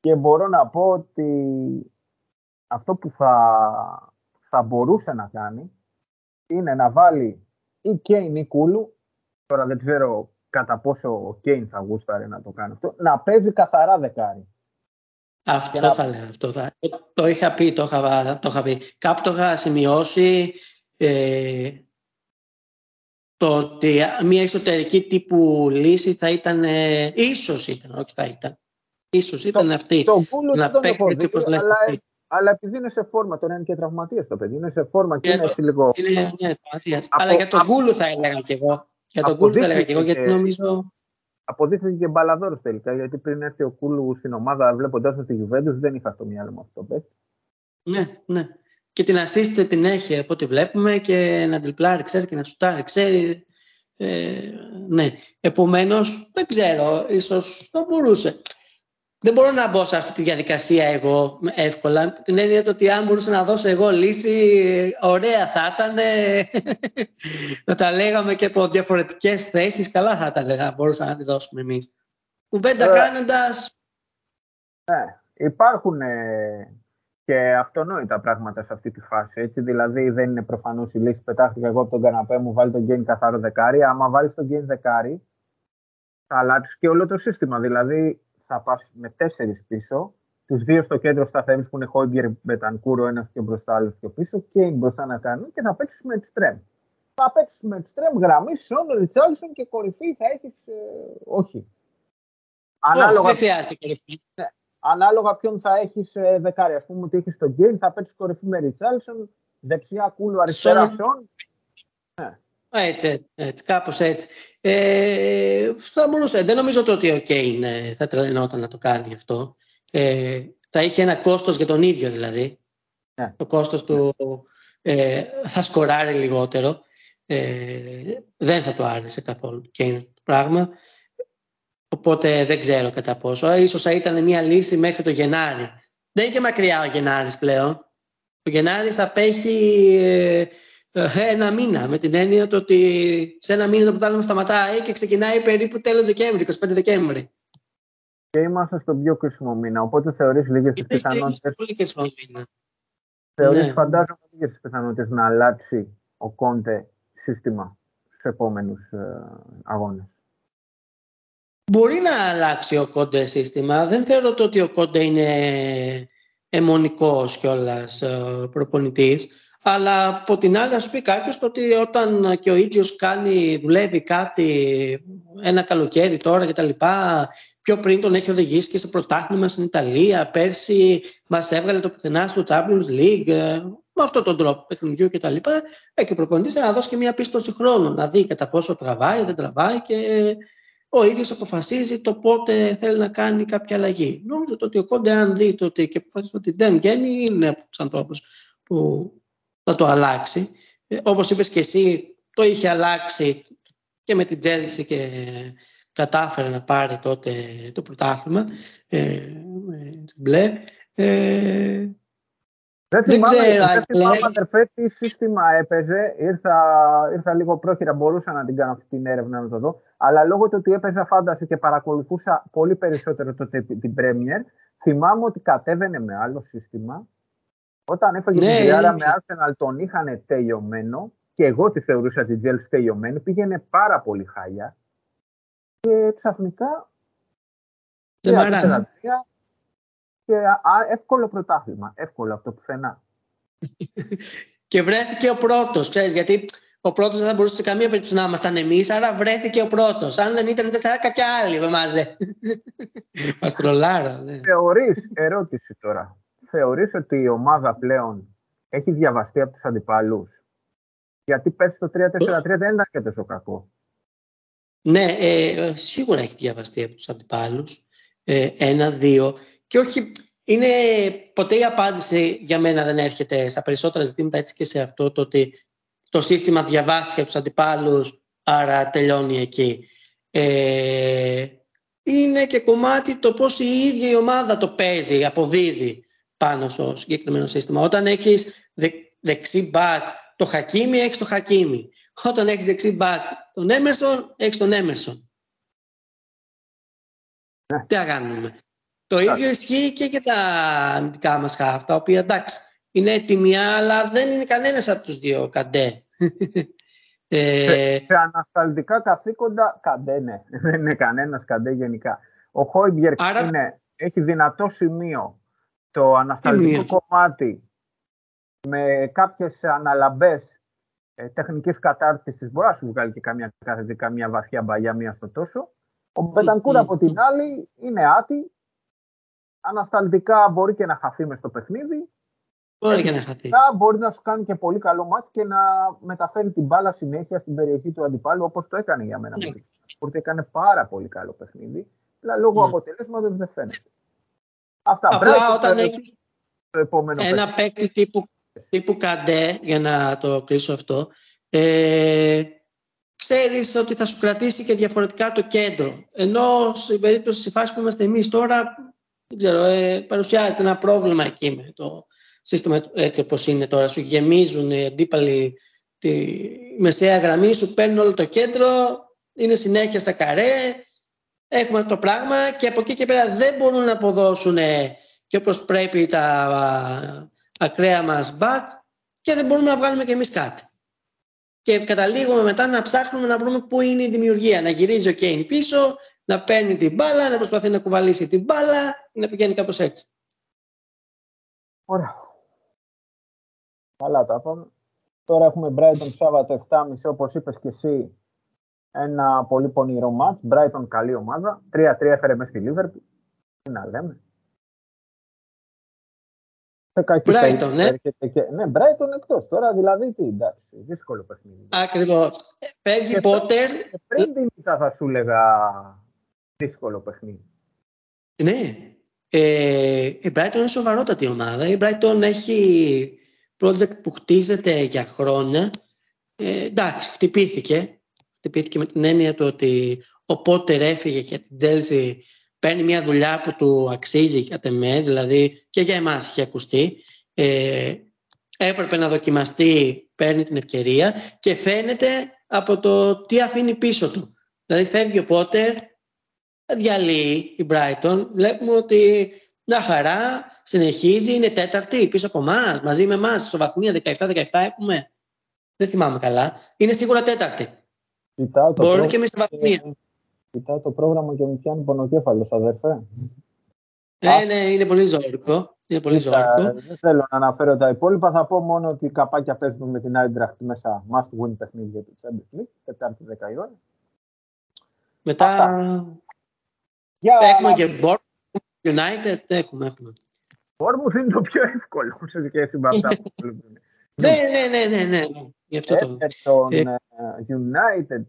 και μπορώ να πω ότι αυτό που θα, θα μπορούσε να κάνει είναι να βάλει ή Κέιν ή Κούλου, τώρα δεν ξέρω κατά πόσο ο Κέιν θα γούσταρε να το κάνει αυτό, να παίζει καθαρά δεκάρι. Αυτό να... θα λέω. Αυτό θα... Το, είχα πει, το είχα, το είχα πει. Κάπου το είχα σημειώσει ε, το ότι μια εξωτερική τύπου λύση θα ήταν, ε, ίσως ήταν, όχι θα ήταν, Ίσως ήταν το, αυτή το να παίξει έτσι όπως λες. Αλλά, αλλά επειδή είναι σε φόρμα, τώρα είναι και τραυματίας το παιδί, είναι σε φόρμα και, είναι λίγο... Είναι, ναι, αλλά για τον Κούλου θα έλεγα κι εγώ. Για τον Κούλου θα έλεγα κι εγώ, γιατί νομίζω... Αποδείχθηκε και μπαλαδόρος τελικά, γιατί πριν έρθει ο Κούλου στην ομάδα βλέποντα τη Γιουβέντους, δεν είχα στο μυαλό μου αυτό το παίκτη. Ναι, ναι. Και την assist την έχει από ό,τι βλέπουμε και να τριπλάρει, ξέρει και να σουτάρει, ξέρει. Ε, ναι. Επομένως, δεν ξέρω, ίσως θα μπορούσε δεν μπορώ να μπω σε αυτή τη διαδικασία εγώ εύκολα. Την έννοια ότι αν μπορούσα να δώσω εγώ λύση, ωραία θα ήταν. να τα λέγαμε και από διαφορετικές θέσεις. Καλά θα ήταν να μπορούσαμε να τη δώσουμε εμείς. Κουβέντα ε, κάνοντας. Ναι, υπάρχουν ε, και αυτονόητα πράγματα σε αυτή τη φάση. Έτσι. Δηλαδή δεν είναι προφανώς η λύση. Πετάχτηκα εγώ από τον καναπέ μου, βάλει τον gain καθαρό δεκάρι. Άμα βάλεις τον gain δεκάρι, θα αλλάξεις και όλο το σύστημα. Δηλαδή θα πας με τέσσερις πίσω. Τους δύο στο κέντρο σταθερού που είναι Χόγκερ Μπετανκούρο, ένας πιο μπροστά, άλλος πιο πίσω. Και είναι μπροστά να κάνουν και θα παίξει με εξτρέμ. Θα παίξει με εξτρέμ γραμμή, Σον, Ριτσάρλισον και κορυφή θα έχεις. Ε, όχι. Ανάλογα... δεν χρειάζεται κορυφή. Ναι. Ανάλογα ποιον θα έχεις ε, δεκάρι. Α πούμε ότι έχεις τον Κέιν, θα παίξεις κορυφή με Ριτσάρλισον, δεξιά κούλου, αριστερά Σον. Ναι. Έτσι, έτσι, κάπως έτσι. Ε, θα μπορούσε, δεν νομίζω ότι ο Κέιν ε, θα τρελαινόταν να το κάνει αυτό. Ε, θα είχε ένα κόστος για τον ίδιο δηλαδή. Ναι. Το κόστος του ε, θα σκοράρει λιγότερο. Ε, δεν θα το άρεσε καθόλου Κέιν το πράγμα. Οπότε δεν ξέρω κατά πόσο. Ίσως θα ήταν μια λύση μέχρι το Γενάρη. Δεν είναι και μακριά ο Γενάρης πλέον. Ο Γενάρης θα απέχει ε, ε, ένα μήνα με την έννοια ότι σε ένα μήνα το πρωτάθλημα σταματάει και ξεκινάει περίπου τέλος Δεκέμβρη, 25 Δεκέμβρη. Και είμαστε στον πιο κρίσιμο μήνα, οπότε θεωρείς λίγες τις πιθανότητες... Πολύ κρίσιμο μήνα. Θεωρείς ναι. φαντάζομαι λίγες τις πιθανότητες να αλλάξει ο Κόντε σύστημα στους επόμενους ε, αγώνες. Μπορεί να αλλάξει ο Κόντε σύστημα. Δεν θεωρώ ότι ο Κόντε είναι αιμονικός κιόλας ε, προπονητής. Αλλά από την άλλη, θα σου πει κάποιος ότι όταν και ο ίδιος κάνει, δουλεύει κάτι ένα καλοκαίρι τώρα κτλ. Πιο πριν τον έχει οδηγήσει και σε πρωτάθλημα στην Ιταλία. Πέρσι μας έβγαλε το πουθενά στο Champions League. Ε, με αυτόν τον τρόπο παιχνιδιού κτλ. Έχει ο προπονητής να δώσει και μια πίστοση χρόνου, να δει κατά πόσο τραβάει, δεν τραβάει και ο ίδιος αποφασίζει το πότε θέλει να κάνει κάποια αλλαγή. Νομίζω ότι ο Κόντε, αν δει το ότι και αποφασίζει ότι δεν βγαίνει, είναι από τους ανθρώπους που θα το αλλάξει. Ε, όπως είπες και εσύ, το είχε αλλάξει και με την Τζέλση και κατάφερε να πάρει τότε το πρωτάθλημα ε, μπλε. Ε, δεν, δεν ξέρω. Δεν θυμάμαι, αδερφέ, τι σύστημα έπαιζε. Ήρθα, ήρθα λίγο πρόχειρα, μπορούσα να την κάνω αυτή την έρευνα να το δω. Αλλά λόγω του ότι έπαιζα φάνταση και παρακολουθούσα πολύ περισσότερο τότε την Premier, θυμάμαι ότι κατέβαινε με άλλο σύστημα όταν έφαγε ναι, την τριάρα με Arsenal τον είχαν τελειωμένο και εγώ τη θεωρούσα την Chelsea τελειωμένη, πήγαινε πάρα πολύ χάλια και ξαφνικά δεν και εύκολο πρωτάθλημα, εύκολο από το πουθενά. και βρέθηκε ο πρώτος, ξέρεις, γιατί ο πρώτος δεν θα μπορούσε σε καμία περίπτωση να ήμασταν εμείς, άρα βρέθηκε ο πρώτος. Αν δεν ήταν, ήταν κάποια άλλη με εμάς. Μας τρολάρα, ναι. Θεωρείς, ερώτηση τώρα θεωρείς ότι η ομάδα πλέον έχει διαβαστεί από τους αντιπάλους; Γιατί πέρσι το 3-4-3 δεν ήταν και τόσο κακό. Ναι, ε, σίγουρα έχει διαβαστεί από τους αντιπάλους. Ε, ένα, δύο. Και όχι, είναι ποτέ η απάντηση για μένα δεν έρχεται στα περισσότερα ζητήματα έτσι και σε αυτό το ότι το σύστημα διαβάστηκε από τους αντιπάλους άρα τελειώνει εκεί. Ε, είναι και κομμάτι το πώς η ίδια η ομάδα το παίζει, αποδίδει πάνω στο συγκεκριμένο σύστημα. Όταν έχεις δεξί back το Χακίμι, έχεις το Χακίμι. Όταν έχεις δεξί back τον Έμερσον, έχεις τον Έμερσον. Ναι. Τι θα κάνουμε. Το ίδιο ισχύει και για τα αμυντικά μας χάφτα, τα οποία εντάξει είναι έτοιμοι, αλλά δεν είναι κανένας από τους δύο καντέ. ε... σε, ανασταλτικά καθήκοντα, καντέ ναι. Δεν είναι κανένας καντέ γενικά. Ο Χόιμπιερ Άρα... έχει δυνατό σημείο το ανασταλτικό κομμάτι με κάποιες αναλαμπές ε, τεχνικής κατάρτισης μπορεί να σου βγάλει και καμιά, κάθετη, καμιά βαθιά μπαγιά μία στο τόσο. Ο Μπετανκούρα από την άλλη είναι άτι. Ανασταλτικά μπορεί και να χαθεί μες στο παιχνίδι. Μπορεί και να χαθεί. Μπορεί να σου κάνει και πολύ καλό μάτι και να μεταφέρει την μπάλα συνέχεια στην περιοχή του αντιπάλου όπως το έκανε για μένα. Ναι. έκανε πάρα πολύ καλό παιχνίδι. Αλλά λόγω ναι. αποτελέσματος δεν φαίνεται. Αυτά. Απλά όταν έχεις ένα παίκτη τύπου, τύπου καντέ, για να το κλείσω αυτό, ε, ξέρεις ότι θα σου κρατήσει και διαφορετικά το κέντρο. Ενώ στην περίπτωση της φάσης που είμαστε εμείς τώρα, δεν ξέρω, ε, παρουσιάζεται ένα πρόβλημα εκεί με το σύστημα έτσι όπως είναι τώρα. Σου γεμίζουν οι αντίπαλοι τη μεσαία γραμμή, σου παίρνουν όλο το κέντρο, είναι συνέχεια στα καρέ, έχουμε το πράγμα και από εκεί και πέρα δεν μπορούν να αποδώσουν και όπως πρέπει τα ακραία μας back και δεν μπορούμε να βγάλουμε και εμείς κάτι. Και καταλήγουμε μετά να ψάχνουμε να βρούμε πού είναι η δημιουργία. Να γυρίζει ο Κέιν πίσω, να παίρνει την μπάλα, να προσπαθεί να κουβαλήσει την μπάλα, να πηγαίνει κάπως έτσι. Ωραία. Καλά τα πάμε. Τώρα έχουμε Brighton Σάββατο 7.30 όπως είπες και εσύ ένα πολύ πονηρό μάτς. Brighton καλή ομάδα. 3-3 έφερε μέσα στη Liverpool. Τι να λέμε. Σε κακή Brighton, ναι. Και... Ναι, Brighton εκτός. Τώρα δηλαδή τι, εντάξει, δύσκολο παιχνίδι. Ακριβώς. Φεύγει Πότερ. Πριν την ήττα θα σου έλεγα δύσκολο παιχνίδι. Ναι. Ε, η Brighton είναι σοβαρότατη ομάδα. Η Brighton έχει project που χτίζεται για χρόνια. Ε, εντάξει, χτυπήθηκε. Χτυπήθηκε με την έννοια του ότι ο Πότερ έφυγε και την Chelsea παίρνει μια δουλειά που του αξίζει για τεμέ, δηλαδή και για εμάς είχε ακουστεί. Ε, έπρεπε να δοκιμαστεί, παίρνει την ευκαιρία και φαίνεται από το τι αφήνει πίσω του. Δηλαδή φεύγει ο Πότερ, διαλύει η Brighton, βλέπουμε ότι μια χαρά συνεχίζει, είναι τέταρτη πίσω από εμάς, μαζί με εμάς, στο βαθμία 17-17 έχουμε. Δεν θυμάμαι καλά. Είναι σίγουρα τέταρτη. Μπορεί και εμεί στη βαθμία. Κοιτάω το πρόγραμμα και μου πιάνει πονοκέφαλος, αδερφέ. Ναι, ναι, είναι πολύ ζώρικο. Είναι πολύ ζώρικο. Δεν θέλω να αναφέρω τα υπόλοιπα. Θα πω μόνο ότι καπάκια παίζουμε με την Άιντραχτ μέσα. Must win παιχνίδι για το Champions League. Τετάρτη 10 η ώρα. Μετά για... έχουμε και Bournemouth United. Έχουμε, έχουμε. Bournemouth είναι το πιο εύκολο σε σχέση με αυτά που Ναι, ναι, ναι, ναι, ναι. Γι' αυτό το... Everton, United,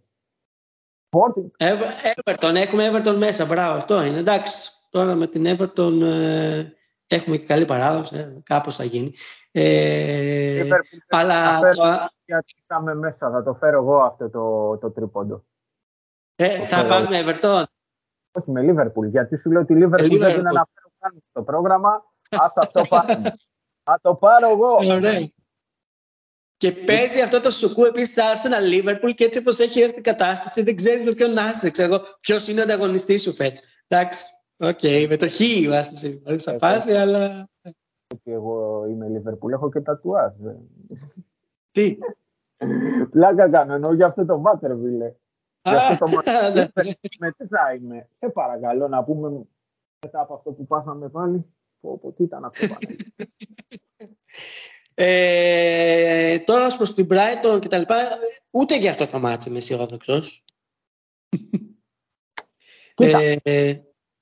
Sporting. Everton, έχουμε Everton μέσα, μπράβο, αυτό είναι. Εντάξει, τώρα με την Everton ε, έχουμε και καλή παράδοση, ε, κάπως θα γίνει. Ε, αλλά... Το... Γιατί είχαμε μέσα, θα το φέρω εγώ αυτό το, το τρίποντο. Ε, θα πάμε με Everton. Όχι, με Liverpool, γιατί σου λέω ότι η Liverpool, ε, Liverpool. δεν την αναφέρω καν στο πρόγραμμα. Ας αυτό πάρουμε. Θα το πάρω εγώ. Ωραία. Και παίζει αυτό το σουκού επίσης Arsenal Liverpool και έτσι όπως έχει έρθει η κατάσταση, δεν ξέρεις με ποιον να είσαι. Ξέρω ποιος είναι ο ανταγωνιστής σου φέτο. Εντάξει. Οκ, okay, με το χ είμαστε σε θα φάση, αλλά. Και εγώ είμαι Liverpool, έχω και τα τουάζ. Τι; Πλάκα κάνω, εννοώ για αυτό το Βάτερβιλε. Για αυτό το ναι. με τι θα είμαι. Σε παρακαλώ να πούμε μετά από αυτό που πάθαμε πάλι. Πω, πω, τι ήταν αυτό πάλι. Ε, τώρα ως προς την Brighton και τα λοιπά, ούτε για αυτό το μάτσο είμαι αισιόδοξος. ε,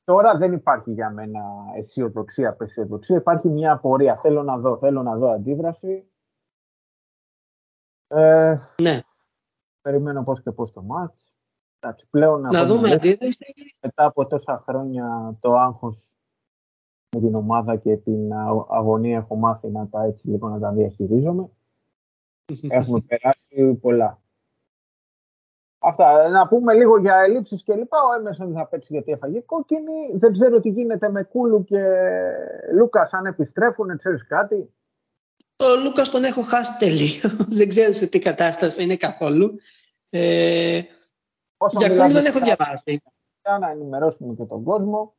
τώρα δεν υπάρχει για μένα αισιοδοξία, απεσιοδοξία. Υπάρχει μια απορία. Θέλω να δω, θέλω να δω αντίδραση. Ε, ναι. Περιμένω πώς και πώς το μάτς. πλέον να δούμε αντίδραση. Μετά από τόσα χρόνια το άγχος με την ομάδα και την αγωνία έχω μάθει να τα έτσι λίγο να τα διαχειρίζομαι. Έχουμε περάσει πολλά. Αυτά. Να πούμε λίγο για ελλείψεις και λοιπά. Ο Έμεσον θα παίξει γιατί έφαγε κόκκινη. Δεν ξέρω τι γίνεται με Κούλου και Λούκας αν επιστρέφουν, ξέρεις κάτι. Ο Λούκας τον έχω χάσει τελείω. δεν ξέρω σε τι κατάσταση είναι καθόλου. Ε, για Κούλου δεν έχω διαβάσει. Για να ενημερώσουμε και τον κόσμο.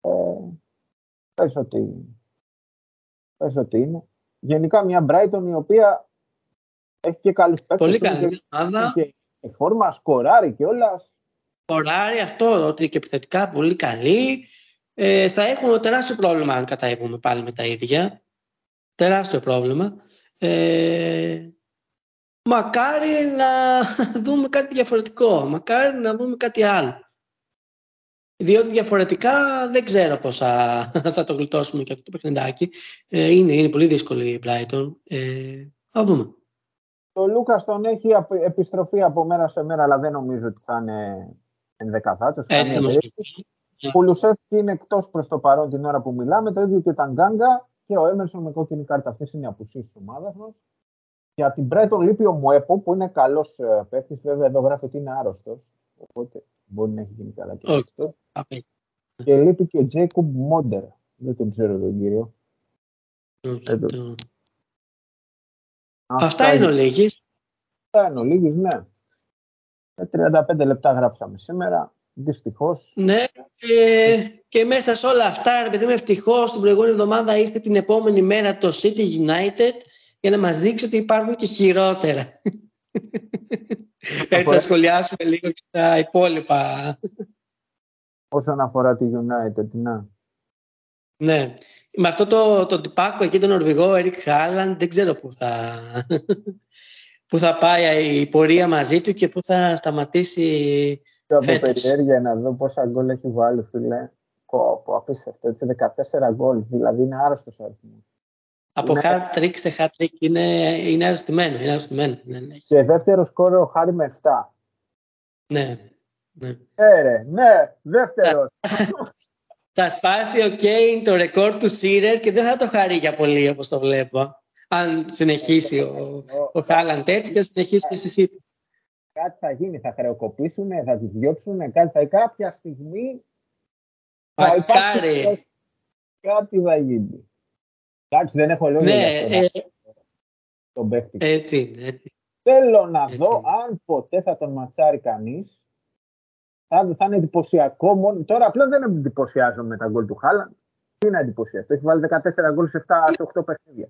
Ε, πες ότι, πες ότι είναι. Γενικά μια Brighton η οποία έχει και καλούς παίκτες. Πολύ καλή ομάδα. Και, και φόρμα σκοράρει και όλα. Σκοράρει αυτό, ότι και επιθετικά πολύ καλή. Ε, θα έχουμε τεράστιο πρόβλημα αν καταίγουμε πάλι με τα ίδια. Τεράστιο πρόβλημα. Ε, μακάρι να δούμε κάτι διαφορετικό. Μακάρι να δούμε κάτι άλλο. Διότι διαφορετικά δεν ξέρω πώς θα, θα το γλιτώσουμε και αυτό το παιχνιδάκι. Ε, είναι, είναι πολύ δύσκολη η Brighton. Ε, θα δούμε. Το Λούκα τον έχει επιστροφή από μέρα σε μέρα, αλλά δεν νομίζω ότι θα είναι ενδεκαθάτος. Ε, ο Κουλουσεύσκι είναι εκτός προς το παρόν την ώρα που μιλάμε. Το ίδιο και τα Γκάγκα και ο Έμερσον με κόκκινη κάρτα. Αυτές είναι οι απουσίες της ομάδας μας. Για την Brighton λείπει ο Μουέπο που είναι καλός ε, παίκτης. Βέβαια εδώ γράφει ότι είναι άρρωστος. Οπότε μπορεί να έχει γίνει καλά και αυτό. Και λείπει και ο Τζέικομπ Μόντερ. Δεν τον ξέρω τον κύριο. Okay, Αυτά, είναι ο Λίγης. Αυτά είναι ο Λίγης, ναι. 35 λεπτά γράψαμε σήμερα. Δυστυχώς. Ναι, και, και μέσα σε όλα αυτά, επειδή είμαι ευτυχώς, την προηγούμενη εβδομάδα ήρθε την επόμενη μέρα το City United για να μας δείξει ότι υπάρχουν και χειρότερα. Έτσι θα σχολιάσουμε λίγο και τα υπόλοιπα. Όσον αφορά τη United, να. Ναι. Με αυτό το, το τυπάκο εκεί, τον Νορβηγό, Ερικ Χάλαντ, δεν ξέρω πού θα, πού θα πάει η πορεία μαζί του και πού θα σταματήσει και από περιέργεια να δω πόσα γκολ έχει βάλει, φίλε. Πω, πω, απίστευτο. Έτσι, 14 γκολ. Δηλαδή είναι άρρωστος αριθμός. Από είναι... hat-trick σε hat-trick είναι, είναι αρρωστημένο. Είναι αρρωστημένο. Ναι, ναι. Και δεύτερο σκόρ ο Χάρη με 7. Ναι. Ναι, ε, ναι, δεύτερος. θα σπάσει ο Κέιν το ρεκόρ του Σίρερ και δεν θα το χαρεί για πολύ όπως το βλέπω. Αν συνεχίσει ο, ο Χάλαντ έτσι και συνεχίσει και εσύ κάτι θα γίνει, θα χρεοκοπήσουν, θα τους διώξουν, κάτι θα κάποια στιγμή θα υπάρχει κάτι θα γίνει. Εντάξει, δεν έχω λόγια ναι, για αυτό. Ε, τον παίχτη. Έτσι, έτσι. Θέλω να δω αν ποτέ θα τον ματσάρει κανείς. Θα, θα είναι εντυπωσιακό μόνο. Τώρα απλά δεν εντυπωσιάζω με τα γκολ του Χάλαν. Τι να εντυπωσιαστεί. Έχει βάλει 14 γκολ σε 7 8 παιχνίδια.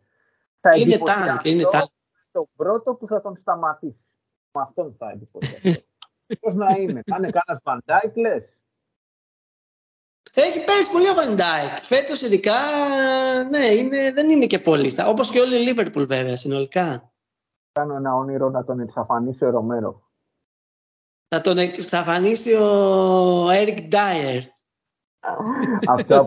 Θα είναι τάγκ, είναι τάγκ. Το πρώτο που θα τον σταματήσει. Με αυτόν θα εντυπωσιαστώ. Πώς να είναι, θα είναι κανένας Βαν Ντάικ, λες. Έχει πέσει πολύ ο Βαν Ντάικ. Φέτος ειδικά ναι, είναι, δεν είναι και πολύ. Όπως και όλη η Λίβερπουλ βέβαια συνολικά. Κάνω ένα όνειρο να τον εξαφανίσει ο Ρομέρο. Να τον εξαφανίσει ο Έρικ Ντάιερ. αυτό,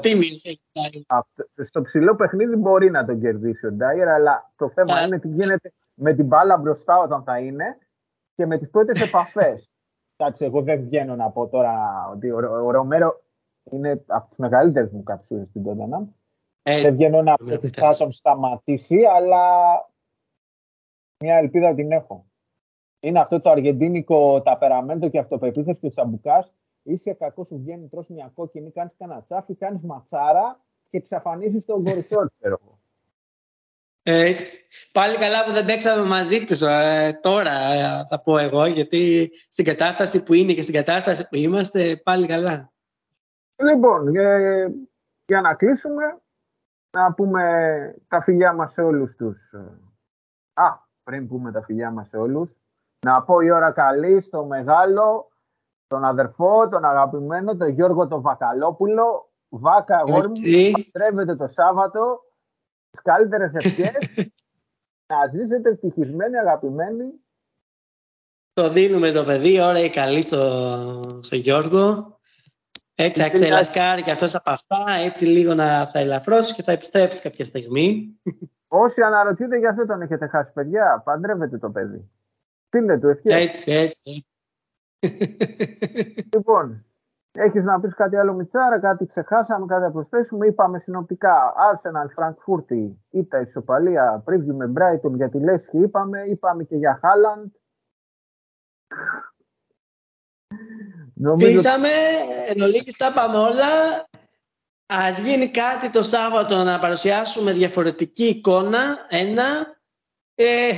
αυτό, στο ψηλό παιχνίδι μπορεί να τον κερδίσει ο Ντάιερ, αλλά το θέμα είναι τι γίνεται με την μπάλα μπροστά όταν θα είναι και με τις πρώτες επαφές. Εντάξει, εγώ δεν βγαίνω να πω τώρα ότι ο, Ρομέρο είναι από τις μεγαλύτερες μου καψούρες στην Τότανα. Ε, δεν βγαίνω να πω ότι θα τον σταματήσει, αλλά μια ελπίδα την έχω. Είναι αυτό το αργεντίνικο ταπεραμέντο και αυτοπεποίθηση του τσαμπουκάς. Είσαι κακός σου βγαίνει, τρως μια κόκκινη, κάνεις κανένα τσάφι, κάνεις ματσάρα και εξαφανίζεις τον κορυφαίο, ξέρω εγώ. Ε, πάλι καλά που δεν παίξαμε μαζί του ε, τώρα, ε, θα πω εγώ, γιατί στην κατάσταση που είναι και στην κατάσταση που είμαστε, πάλι καλά. Λοιπόν, για να κλείσουμε, να πούμε τα φιλιά μας σε όλους τους. Α, πριν πούμε τα φιλιά μας σε όλους, να πω η ώρα καλή στο μεγάλο, τον αδερφό, τον αγαπημένο, τον Γιώργο τον Βακαλόπουλο. Βάκα, αγόρι μου, το Σάββατο τις καλύτερες ευχές. να ζήσετε ευτυχισμένοι, αγαπημένοι. Το δίνουμε το παιδί, ωραία ή καλή στο, στο Γιώργο. Έτσι θα ξελασκάρει και αυτός από αυτά, έτσι λίγο να θα ελαφρώσει και θα επιστρέψει κάποια στιγμή. Όσοι αναρωτιούνται για αυτό τον έχετε χάσει, παιδιά, παντρεύετε το παιδί. Στείλτε του ευχές. Έτσι, έτσι. Λοιπόν, Έχεις να πεις κάτι άλλο Μιτσάρα, κάτι ξεχάσαμε, κάτι να προσθέσουμε; Είπαμε συνοπτικά Arsenal, Frankfurt, ήττα ισοπαλία, preview με Brighton για τη Λέσχη είπαμε. Είπαμε και για Haaland. Κλείσαμε, εν ολίγης τα είπαμε όλα. Ας γίνει κάτι το Σάββατο να παρουσιάσουμε διαφορετική εικόνα, ένα. Ε,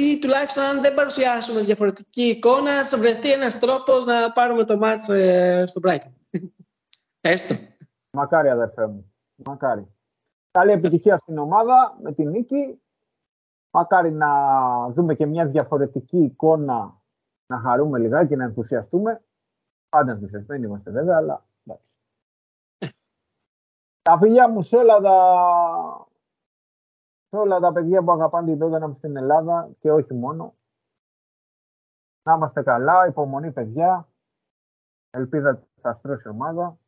ή τουλάχιστον αν δεν παρουσιάσουμε διαφορετική εικόνα, θα βρεθεί ένας τρόπος να πάρουμε το μάτς ε, στο Brighton. Έστω. Μακάρι αδερφέ μου. Μακάρι. Καλή επιτυχία στην ομάδα με την νίκη. Μακάρι να δούμε και μια διαφορετική εικόνα να χαρούμε λιγάκι και να ενθουσιαστούμε. Πάντα ενθουσιασμένοι είμαστε βέβαια, αλλά εντάξει. τα φιλιά μου σε όλα τα σε όλα τα παιδιά που αγαπάνε την Τότεναμ στην Ελλάδα και όχι μόνο. Να είμαστε καλά, υπομονή παιδιά. Ελπίδα θα στρώσει ομάδα.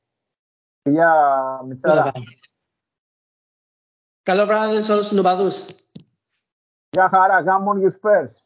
Φιλιά Μιτσάρα. Καλό βράδυ σε όλους τους νοπαδούς. Γεια χαρά, come on you Spurs.